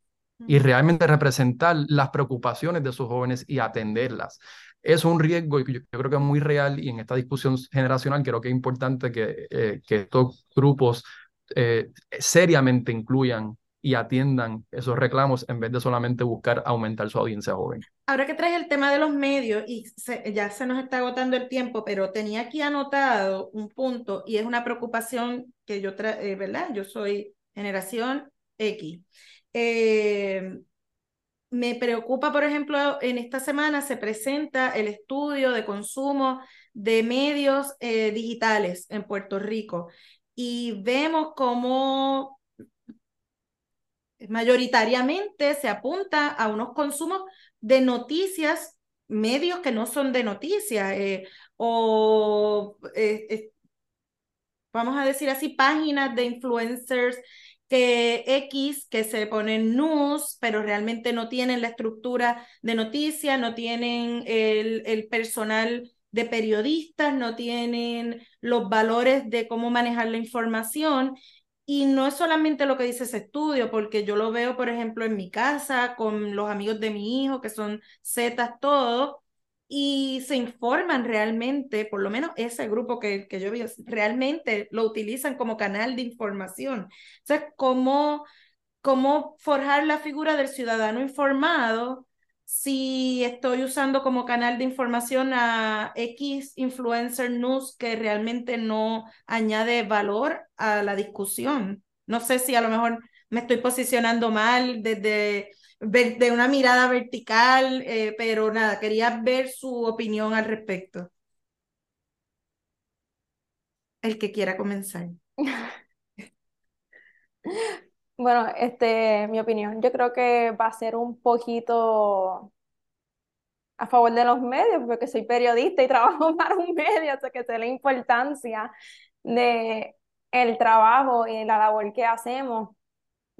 y realmente representar las preocupaciones de esos jóvenes y atenderlas. Es un riesgo y yo, creo que es muy real y en esta discusión generacional creo que es importante que, eh, que estos grupos eh, seriamente incluyan y atiendan esos reclamos en vez de solamente buscar aumentar su audiencia joven. Ahora que traes el tema de los medios y ya se nos está agotando el tiempo, pero tenía aquí anotado un punto y es una preocupación que yo, eh, ¿verdad? Yo soy generación X. Eh, me preocupa, por ejemplo, en esta semana se presenta el estudio de consumo de medios eh, digitales en Puerto Rico y vemos cómo mayoritariamente se apunta a unos consumos de noticias, medios que no son de noticias, eh, o eh, vamos a decir así, páginas de influencers que X, que se ponen news, pero realmente no tienen la estructura de noticias, no tienen el, el personal de periodistas, no tienen los valores de cómo manejar la información. Y no es solamente lo que dice ese estudio, porque yo lo veo, por ejemplo, en mi casa, con los amigos de mi hijo, que son zetas todos, y se informan realmente, por lo menos ese grupo que, que yo vi, realmente lo utilizan como canal de información. Entonces, ¿cómo, cómo forjar la figura del ciudadano informado si estoy usando como canal de información a X influencer news que realmente no añade valor a la discusión? No sé si a lo mejor me estoy posicionando mal desde de una mirada vertical, eh, pero nada, quería ver su opinión al respecto. El que quiera comenzar. Bueno, este, mi opinión, yo creo que va a ser un poquito a favor de los medios, porque soy periodista y trabajo para un medio, o sea que sé la importancia de el trabajo y la labor que hacemos.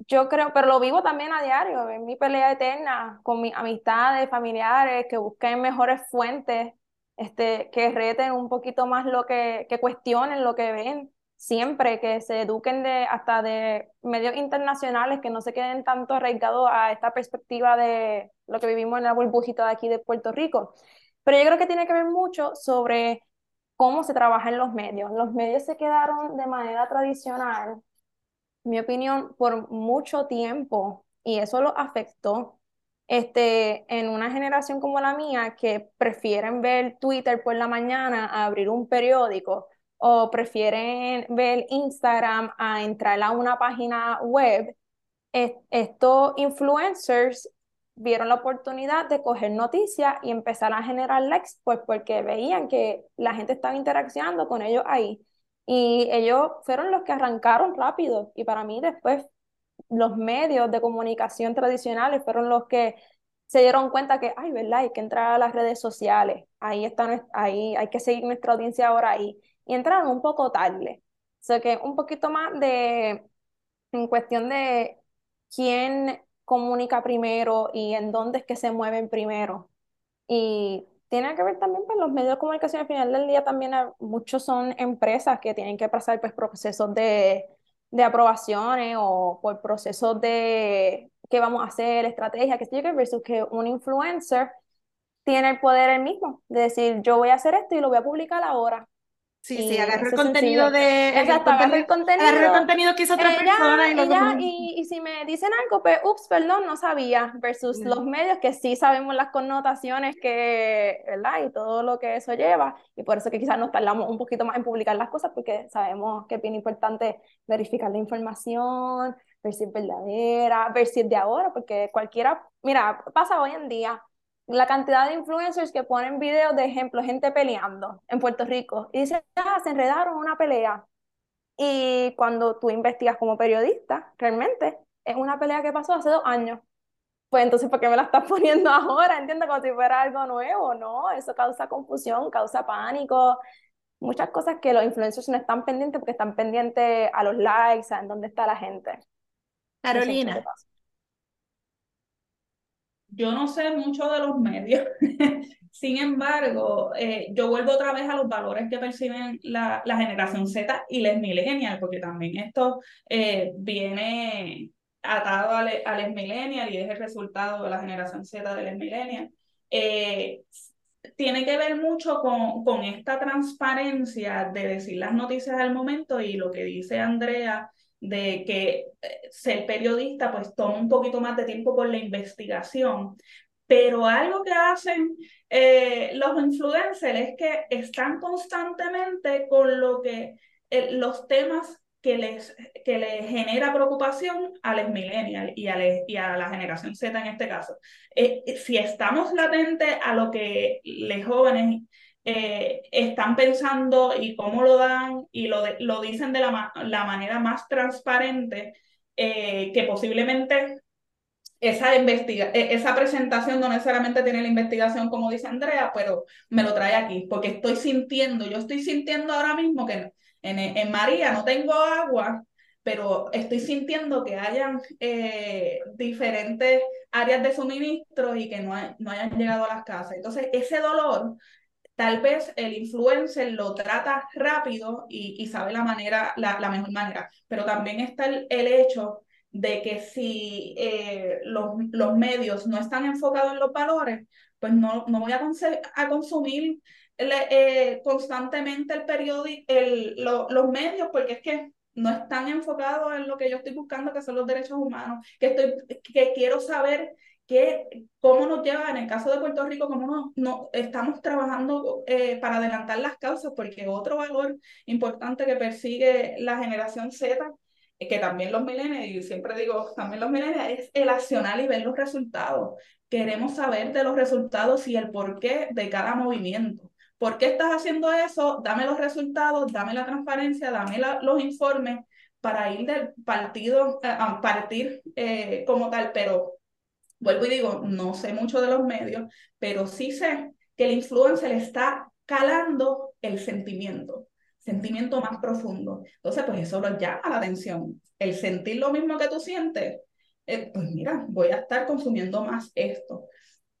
Yo creo, pero lo vivo también a diario, en mi pelea eterna con mis amistades, familiares, que busquen mejores fuentes, este, que reten un poquito más lo que, que cuestionen lo que ven, siempre que se eduquen de hasta de medios internacionales, que no se queden tanto arraigados a esta perspectiva de lo que vivimos en la burbujita de aquí de Puerto Rico. Pero yo creo que tiene que ver mucho sobre cómo se trabaja en los medios. Los medios se quedaron de manera tradicional mi opinión, por mucho tiempo y eso lo afectó este, en una generación como la mía que prefieren ver Twitter por la mañana a abrir un periódico o prefieren ver Instagram a entrar a una página web, estos influencers vieron la oportunidad de coger noticias y empezar a generar likes, pues porque veían que la gente estaba interaccionando con ellos ahí. Y ellos fueron los que arrancaron rápido y para mí después los medios de comunicación tradicionales fueron los que se dieron cuenta que, ay, ¿verdad? Hay que entrar a las redes sociales, ahí está, ahí hay que seguir nuestra audiencia ahora ahí. Y entraron un poco tarde. O sea que un poquito más de, en cuestión de quién comunica primero y en dónde es que se mueven primero. Y tiene que ver también con pues, los medios de comunicación. Al final del día también muchos son empresas que tienen que pasar pues, procesos de, de aprobaciones o por procesos de qué vamos a hacer, estrategia, que sé yo, versus que un influencer tiene el poder el mismo de decir, yo voy a hacer esto y lo voy a publicar ahora. Sí, sí, agarró el contenido de... Exacto, agarró el contenido. Agarró el contenido que hizo otra persona. Y, y, si me dicen algo, pues, ups, perdón, no sabía. Versus los medios que sí sabemos las connotaciones que, ¿verdad? Y todo lo que eso lleva. Y por eso que quizás nos tardamos un poquito más en publicar las cosas, porque sabemos que es bien importante verificar la información, ver si es verdadera, ver si es de ahora, porque cualquiera... Mira, pasa hoy en día la cantidad de influencers que ponen videos de ejemplo, gente peleando en Puerto Rico y dicen, ah, se enredaron una pelea. Y cuando tú investigas como periodista, realmente es una pelea que pasó hace dos años. Pues entonces, ¿por qué me la estás poniendo ahora? Entiendo como si fuera algo nuevo, ¿no? Eso causa confusión, causa pánico, muchas cosas que los influencers no están pendientes porque están pendientes a los likes, a en dónde está la gente. Carolina, yo no sé mucho de los medios, sin embargo, eh, yo vuelvo otra vez a los valores que perciben la, la generación Z y les millennials, porque también esto eh, viene atado a, les millennials y es el resultado de la generación Z de les millennials. Eh, tiene que ver mucho con, con esta transparencia de decir las noticias al momento y lo que dice Andrea de que eh, ser periodista pues toma un poquito más de tiempo por la investigación, pero algo que hacen eh, los influencers es que están constantemente con lo que eh, los temas que les, que les genera preocupación a los millennials y a, y a la generación Z en este caso. si estamos latentes a lo que los jóvenes eh, están pensando y cómo lo dan y lo, lo dicen de la, la manera más transparente eh, que posiblemente esa, investiga e, esa presentación no necesariamente tiene la investigación como dice Andrea, pero me lo trae aquí, porque estoy sintiendo, yo estoy sintiendo ahora mismo que en, en María no tengo agua, pero estoy sintiendo que hayan eh, diferentes áreas de suministro y que no, no hayan llegado a las casas. Entonces, ese dolor Tal vez el influencer lo trata rápido y, y sabe la manera, la, la, mejor manera, pero también está el, el hecho de que si eh, los, los, medios no están enfocados en los valores, pues no, no voy a, a consumir eh, constantemente el periódico, el, lo, los medios, porque es que no están enfocados en lo que yo estoy buscando, que son los derechos humanos, que, estoy, que quiero saber que, cómo nos lleva, en el caso de Puerto Rico, cómo no, no estamos trabajando eh, para adelantar las causas, porque otro valor importante que persigue la generación Z, eh, que también los millennials, y siempre digo también los millennials, es el accionar y ver los resultados. Queremos saber de los resultados y el porqué de cada movimiento. ¿Por qué estás haciendo eso? Dame los resultados, dame la transparencia, dame los informes para ir del partido eh, a partir eh, como tal, pero vuelvo y digo, no sé mucho de los medios, pero sí sé que el influencer está calando el sentimiento, sentimiento más profundo. Entonces, pues eso lo llama la atención. El sentir lo mismo que tú sientes, eh, pues mira, voy a estar consumiendo más esto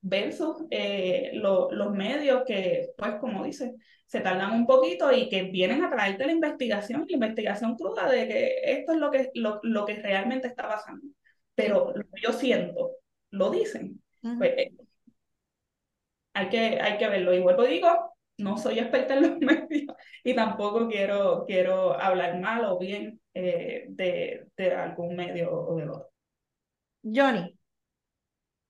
versus eh, los medios que, pues como dice, se tardan un poquito y que vienen a traerte la investigación, la investigación cruda de que esto es lo que, lo, lo que realmente está pasando. Pero lo que yo siento, lo dicen. Pues, eh, hay, que, hay que verlo. Y vuelvo digo, no soy experta en los medios y tampoco quiero, quiero hablar mal o bien eh, de, de algún medio o del otro. Johnny.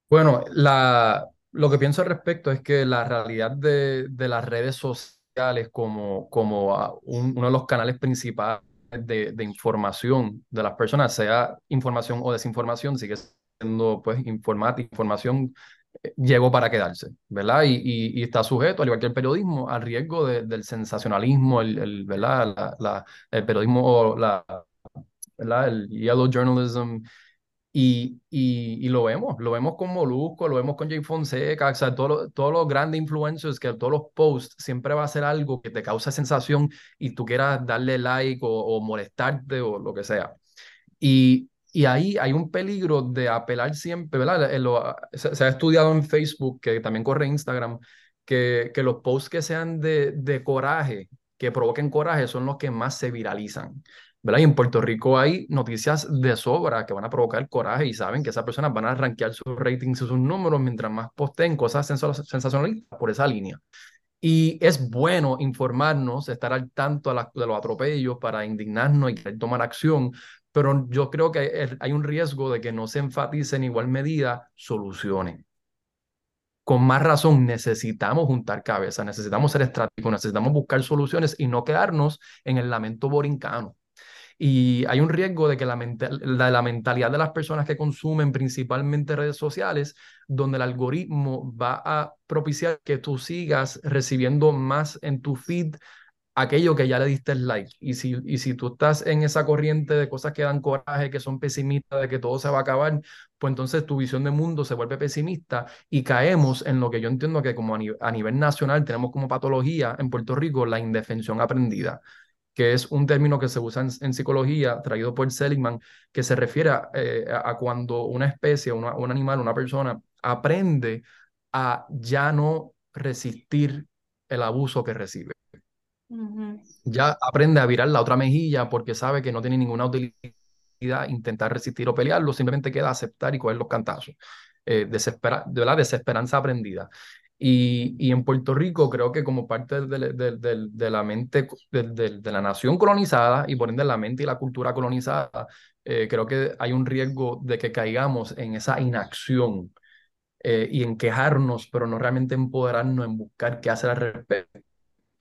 Bueno, la, lo que pienso al respecto es que la realidad de, de las redes sociales como, como uno de los canales principales de, de, información de las personas, sea información o desinformación, sigue siendo pues informática, información eh, llegó para quedarse, ¿verdad? Y, y, está sujeto, al igual que el periodismo, al riesgo de, del sensacionalismo, el, el ¿verdad? El periodismo, la. El yellow journalism, y, y, lo vemos, lo vemos con Molusco, lo vemos con Jay Fonseca, o sea, todos los grandes influencers, que todos los posts siempre va a ser algo que te causa sensación y tú quieras darle like o, o molestarte o lo que sea. Y, y ahí hay un peligro de apelar siempre, ¿verdad? Lo, se, se, ha estudiado en Facebook, que también corre Instagram, que, que los posts que sean de, de coraje, que provoquen coraje, son los que más se viralizan. ¿Verdad? Y en Puerto Rico hay noticias de sobra que van a provocar coraje y saben que esas personas van a rankear sus ratings y sus números mientras más posteen cosas sensacionalistas por esa línea. Y es bueno informarnos, estar al tanto de los atropellos para indignarnos y tomar acción, pero yo creo que hay un riesgo de que no se enfatice en igual medida soluciones. Con más razón, necesitamos juntar cabezas, necesitamos ser estratégicos, necesitamos buscar soluciones y no quedarnos en el lamento borincano. Y hay un riesgo de que la, mentalidad de las personas que consumen principalmente redes sociales, donde el algoritmo va a propiciar que tú sigas recibiendo más en tu feed aquello que ya le diste el like. Y si, y si tú estás en esa corriente de cosas que dan coraje, que son pesimistas, de que todo se va a acabar, pues entonces tu visión de mundo se vuelve pesimista y caemos en lo que yo entiendo que como a nivel nacional tenemos como patología en Puerto Rico, la indefensión aprendida que es un término que se usa en, en psicología, traído por Seligman, que se refiere a, eh, a cuando una especie, una, un animal, una persona aprende a ya no resistir el abuso que recibe. Uh -huh. Ya aprende a virar la otra mejilla porque sabe que no tiene ninguna utilidad intentar resistir o pelearlo, simplemente queda aceptar y coger los cantazos. Eh, desespera, de verdad, desesperanza aprendida. Y, y, en Puerto Rico creo que como parte de, de, de, de la mente de, la nación colonizada y por ende la mente y la cultura colonizada, eh, creo que hay un riesgo de que caigamos en esa inacción eh, y en quejarnos, pero no realmente empoderarnos en buscar qué hacer al respecto.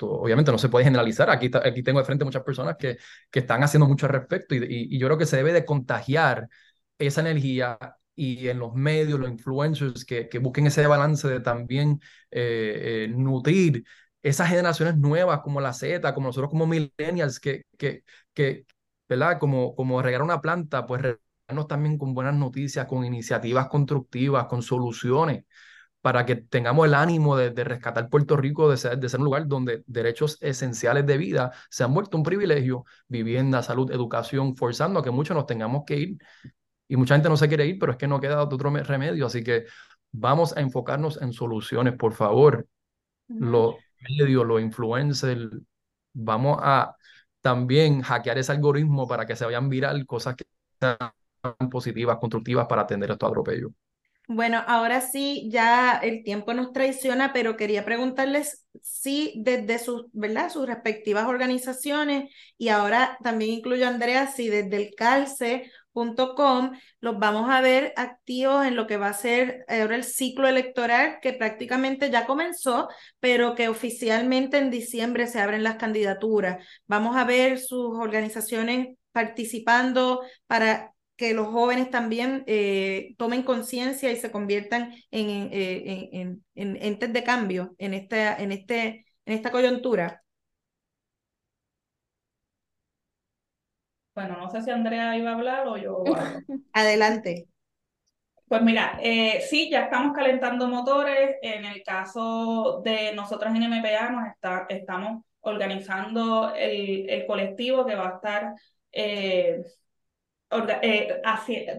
Obviamente no se puede generalizar, aquí, aquí tengo de frente muchas personas que, que están haciendo mucho al respecto y, y, y yo creo que se debe de contagiar esa energía y en los medios, los influencers que, que busquen ese balance de también eh, eh, nutrir esas generaciones nuevas como la Z, como nosotros como millennials, que, que, que ¿verdad? Como, como regar una planta, pues regarnos también con buenas noticias, con iniciativas constructivas, con soluciones, para que tengamos el ánimo de, de rescatar Puerto Rico, de ser, de ser un lugar donde derechos esenciales de vida se han vuelto un privilegio, vivienda, salud, educación, forzando a que muchos nos tengamos que ir y mucha gente no se quiere ir, pero es que no queda otro remedio. Así que vamos a enfocarnos en soluciones, por favor. Uh -huh. Lo, medios, los influencers, vamos a también hackear ese algoritmo para que se vayan viral cosas que sean positivas, constructivas para atender estos atropellos. Bueno, ahora sí, ya el tiempo nos traiciona, pero quería preguntarles si desde sus, ¿verdad? sus respectivas organizaciones, y ahora también incluyo a Andrea, si desde el calce.com los vamos a ver activos en lo que va a ser ahora el ciclo electoral, que prácticamente ya comenzó, pero que oficialmente en diciembre se abren las candidaturas. Vamos a ver sus organizaciones participando para que los jóvenes también eh, tomen conciencia y se conviertan en, eh, en, en, entes de cambio en esta, en, este, en esta coyuntura? Bueno, no sé si Andrea iba a hablar o yo. Adelante. Pues mira, eh, sí, ya estamos calentando motores. En el caso de nosotros en MPA, nos está, estamos organizando el, el colectivo que va a estar eh,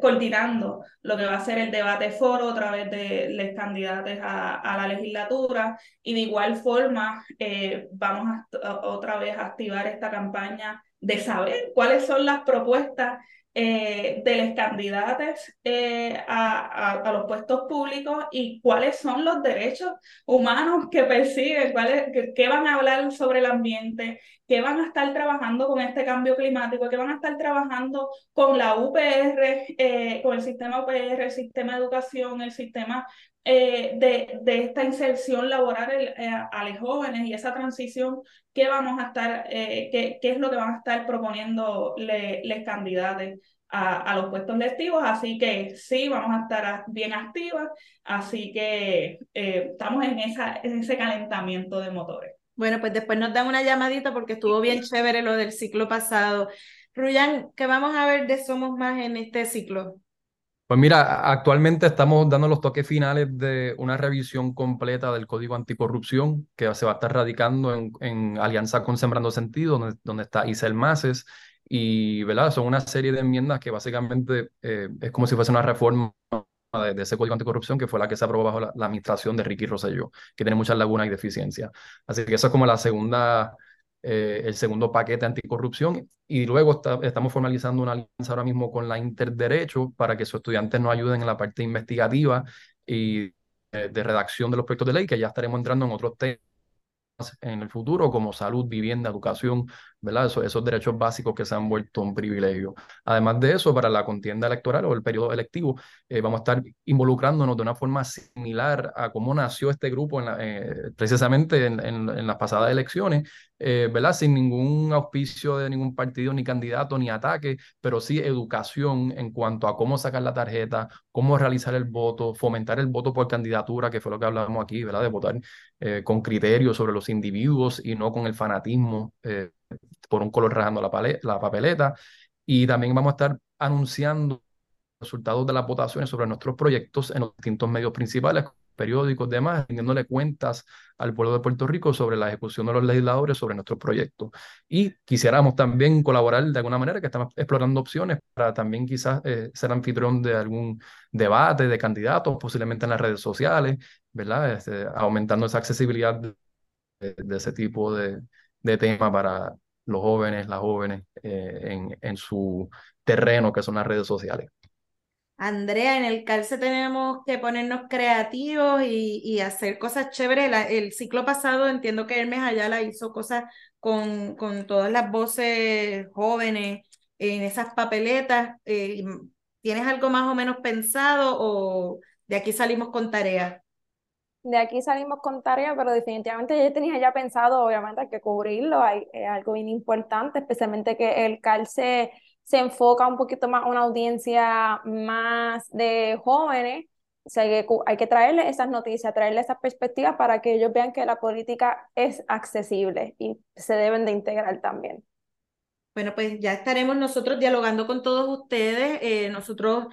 coordinando lo que va a ser el debate foro a través de los candidatos a, la legislatura y de igual forma eh, vamos a, otra vez a activar esta campaña de saber cuáles son las propuestas eh, de los candidatos eh, a, a, los puestos públicos y cuáles son los derechos humanos que persiguen, cuáles, qué van a hablar sobre el ambiente, qué van a estar trabajando con este cambio climático, qué van a estar trabajando con la UPR, eh, con el sistema UPR, el sistema de educación, el sistema de, de, esta inserción laboral a los jóvenes y esa transición, qué vamos a estar, qué, qué, es lo que van a estar proponiendo los candidatos a, los puestos lectivos, así que sí, vamos a estar bien activas, así que eh, estamos en, esa, en ese calentamiento de motores. Bueno, pues después nos dan una llamadita porque estuvo bien chévere lo del ciclo pasado. Ruyan, ¿qué vamos a ver de Somos Más en este ciclo? Pues mira, actualmente estamos dando los toques finales de una revisión completa del Código Anticorrupción que se va a estar radicando en, en alianza con Sembrando Sentido, donde, donde está Isel Maces y, ¿verdad? Son una serie de enmiendas que básicamente eh, es como si fuese una reforma de, ese código anticorrupción que fue la que se aprobó bajo la, administración de Ricky Rosselló, que tiene muchas lagunas y deficiencias. Así que eso es como la segunda, eh, el segundo paquete anticorrupción. Y luego estamos formalizando una alianza ahora mismo con la Interderecho para que sus estudiantes nos ayuden en la parte investigativa y eh, de redacción de los proyectos de ley, que ya estaremos entrando en otros temas en el futuro, como salud, vivienda, educación, ¿verdad? Esos, derechos básicos que se han vuelto un privilegio. Además de eso, para la contienda electoral o el periodo electivo, eh, vamos a estar involucrándonos de una forma similar a cómo nació este grupo eh, precisamente en, las pasadas elecciones, eh, ¿verdad? Sin ningún auspicio de ningún partido, ni candidato, ni ataque, pero sí educación en cuanto a cómo sacar la tarjeta, cómo realizar el voto, fomentar el voto por candidatura, que fue lo que hablamos aquí, ¿verdad? De votar con criterios sobre los individuos y no con el fanatismo por un color rajando la, la papeleta. Y también vamos a estar anunciando resultados de las votaciones sobre nuestros proyectos en los distintos medios principales, periódicos, demás, rindiéndole cuentas al pueblo de Puerto Rico sobre la ejecución de los legisladores sobre nuestros proyectos. Y quisiéramos también colaborar de alguna manera, que estamos explorando opciones para también quizás eh, ser anfitrión de algún debate de candidatos, posiblemente en las redes sociales, ¿verdad? Este, aumentando esa accesibilidad de, de ese tipo de, de tema para los jóvenes, las jóvenes eh, en, en su terreno que son las redes sociales. Andrea, en el calce tenemos que ponernos creativos y, y hacer cosas chéveres. el ciclo pasado entiendo que Hermes Ayala hizo cosas con, con todas las voces jóvenes en esas papeletas. Eh, ¿Tienes algo más o menos pensado o de aquí salimos con tareas? De aquí salimos con tarea, pero definitivamente yo tenía ya pensado, obviamente, que cubrirlo, hay, es algo bien importante, especialmente que el calce se enfoca un poquito más a una audiencia más de jóvenes, o sea, que, hay que traerles esas noticias, traerles esas perspectivas para que ellos vean que la política es accesible y se deben de integrar también. Bueno, pues ya estaremos nosotros dialogando con todos ustedes. Eh, nosotros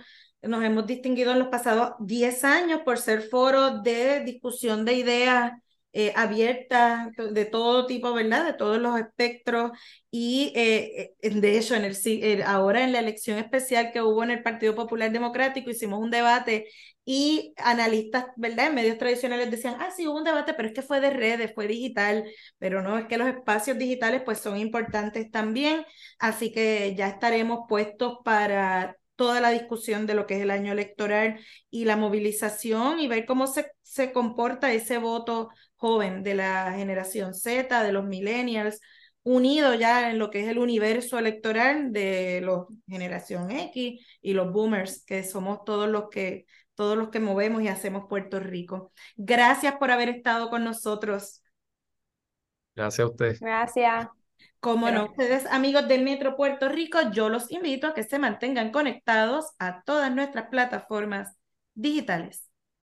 nos hemos distinguido en los pasados 10 años por ser foro de discusión de ideas eh, abiertas de todo tipo, ¿verdad? De todos los espectros. Y eh, eh, de hecho, en el, ahora en la elección especial que hubo en el Partido Popular Democrático, hicimos un debate y analistas, ¿verdad? En medios tradicionales decían, ah, sí, hubo un debate, pero es que fue de redes, fue digital, pero no, es que los espacios digitales pues son importantes también, así que ya estaremos puestos para toda la discusión de lo que es el año electoral y la movilización y ver cómo se, se comporta ese voto joven de la generación Z, de los millennials, unido ya en lo que es el universo electoral de los generación X y los boomers, que somos todos los que todos los que movemos y hacemos Puerto Rico. Gracias por haber estado con nosotros. Gracias a usted. Gracias. Como no, ustedes amigos del Metro Puerto Rico, yo los invito a que se mantengan conectados a todas nuestras plataformas digitales.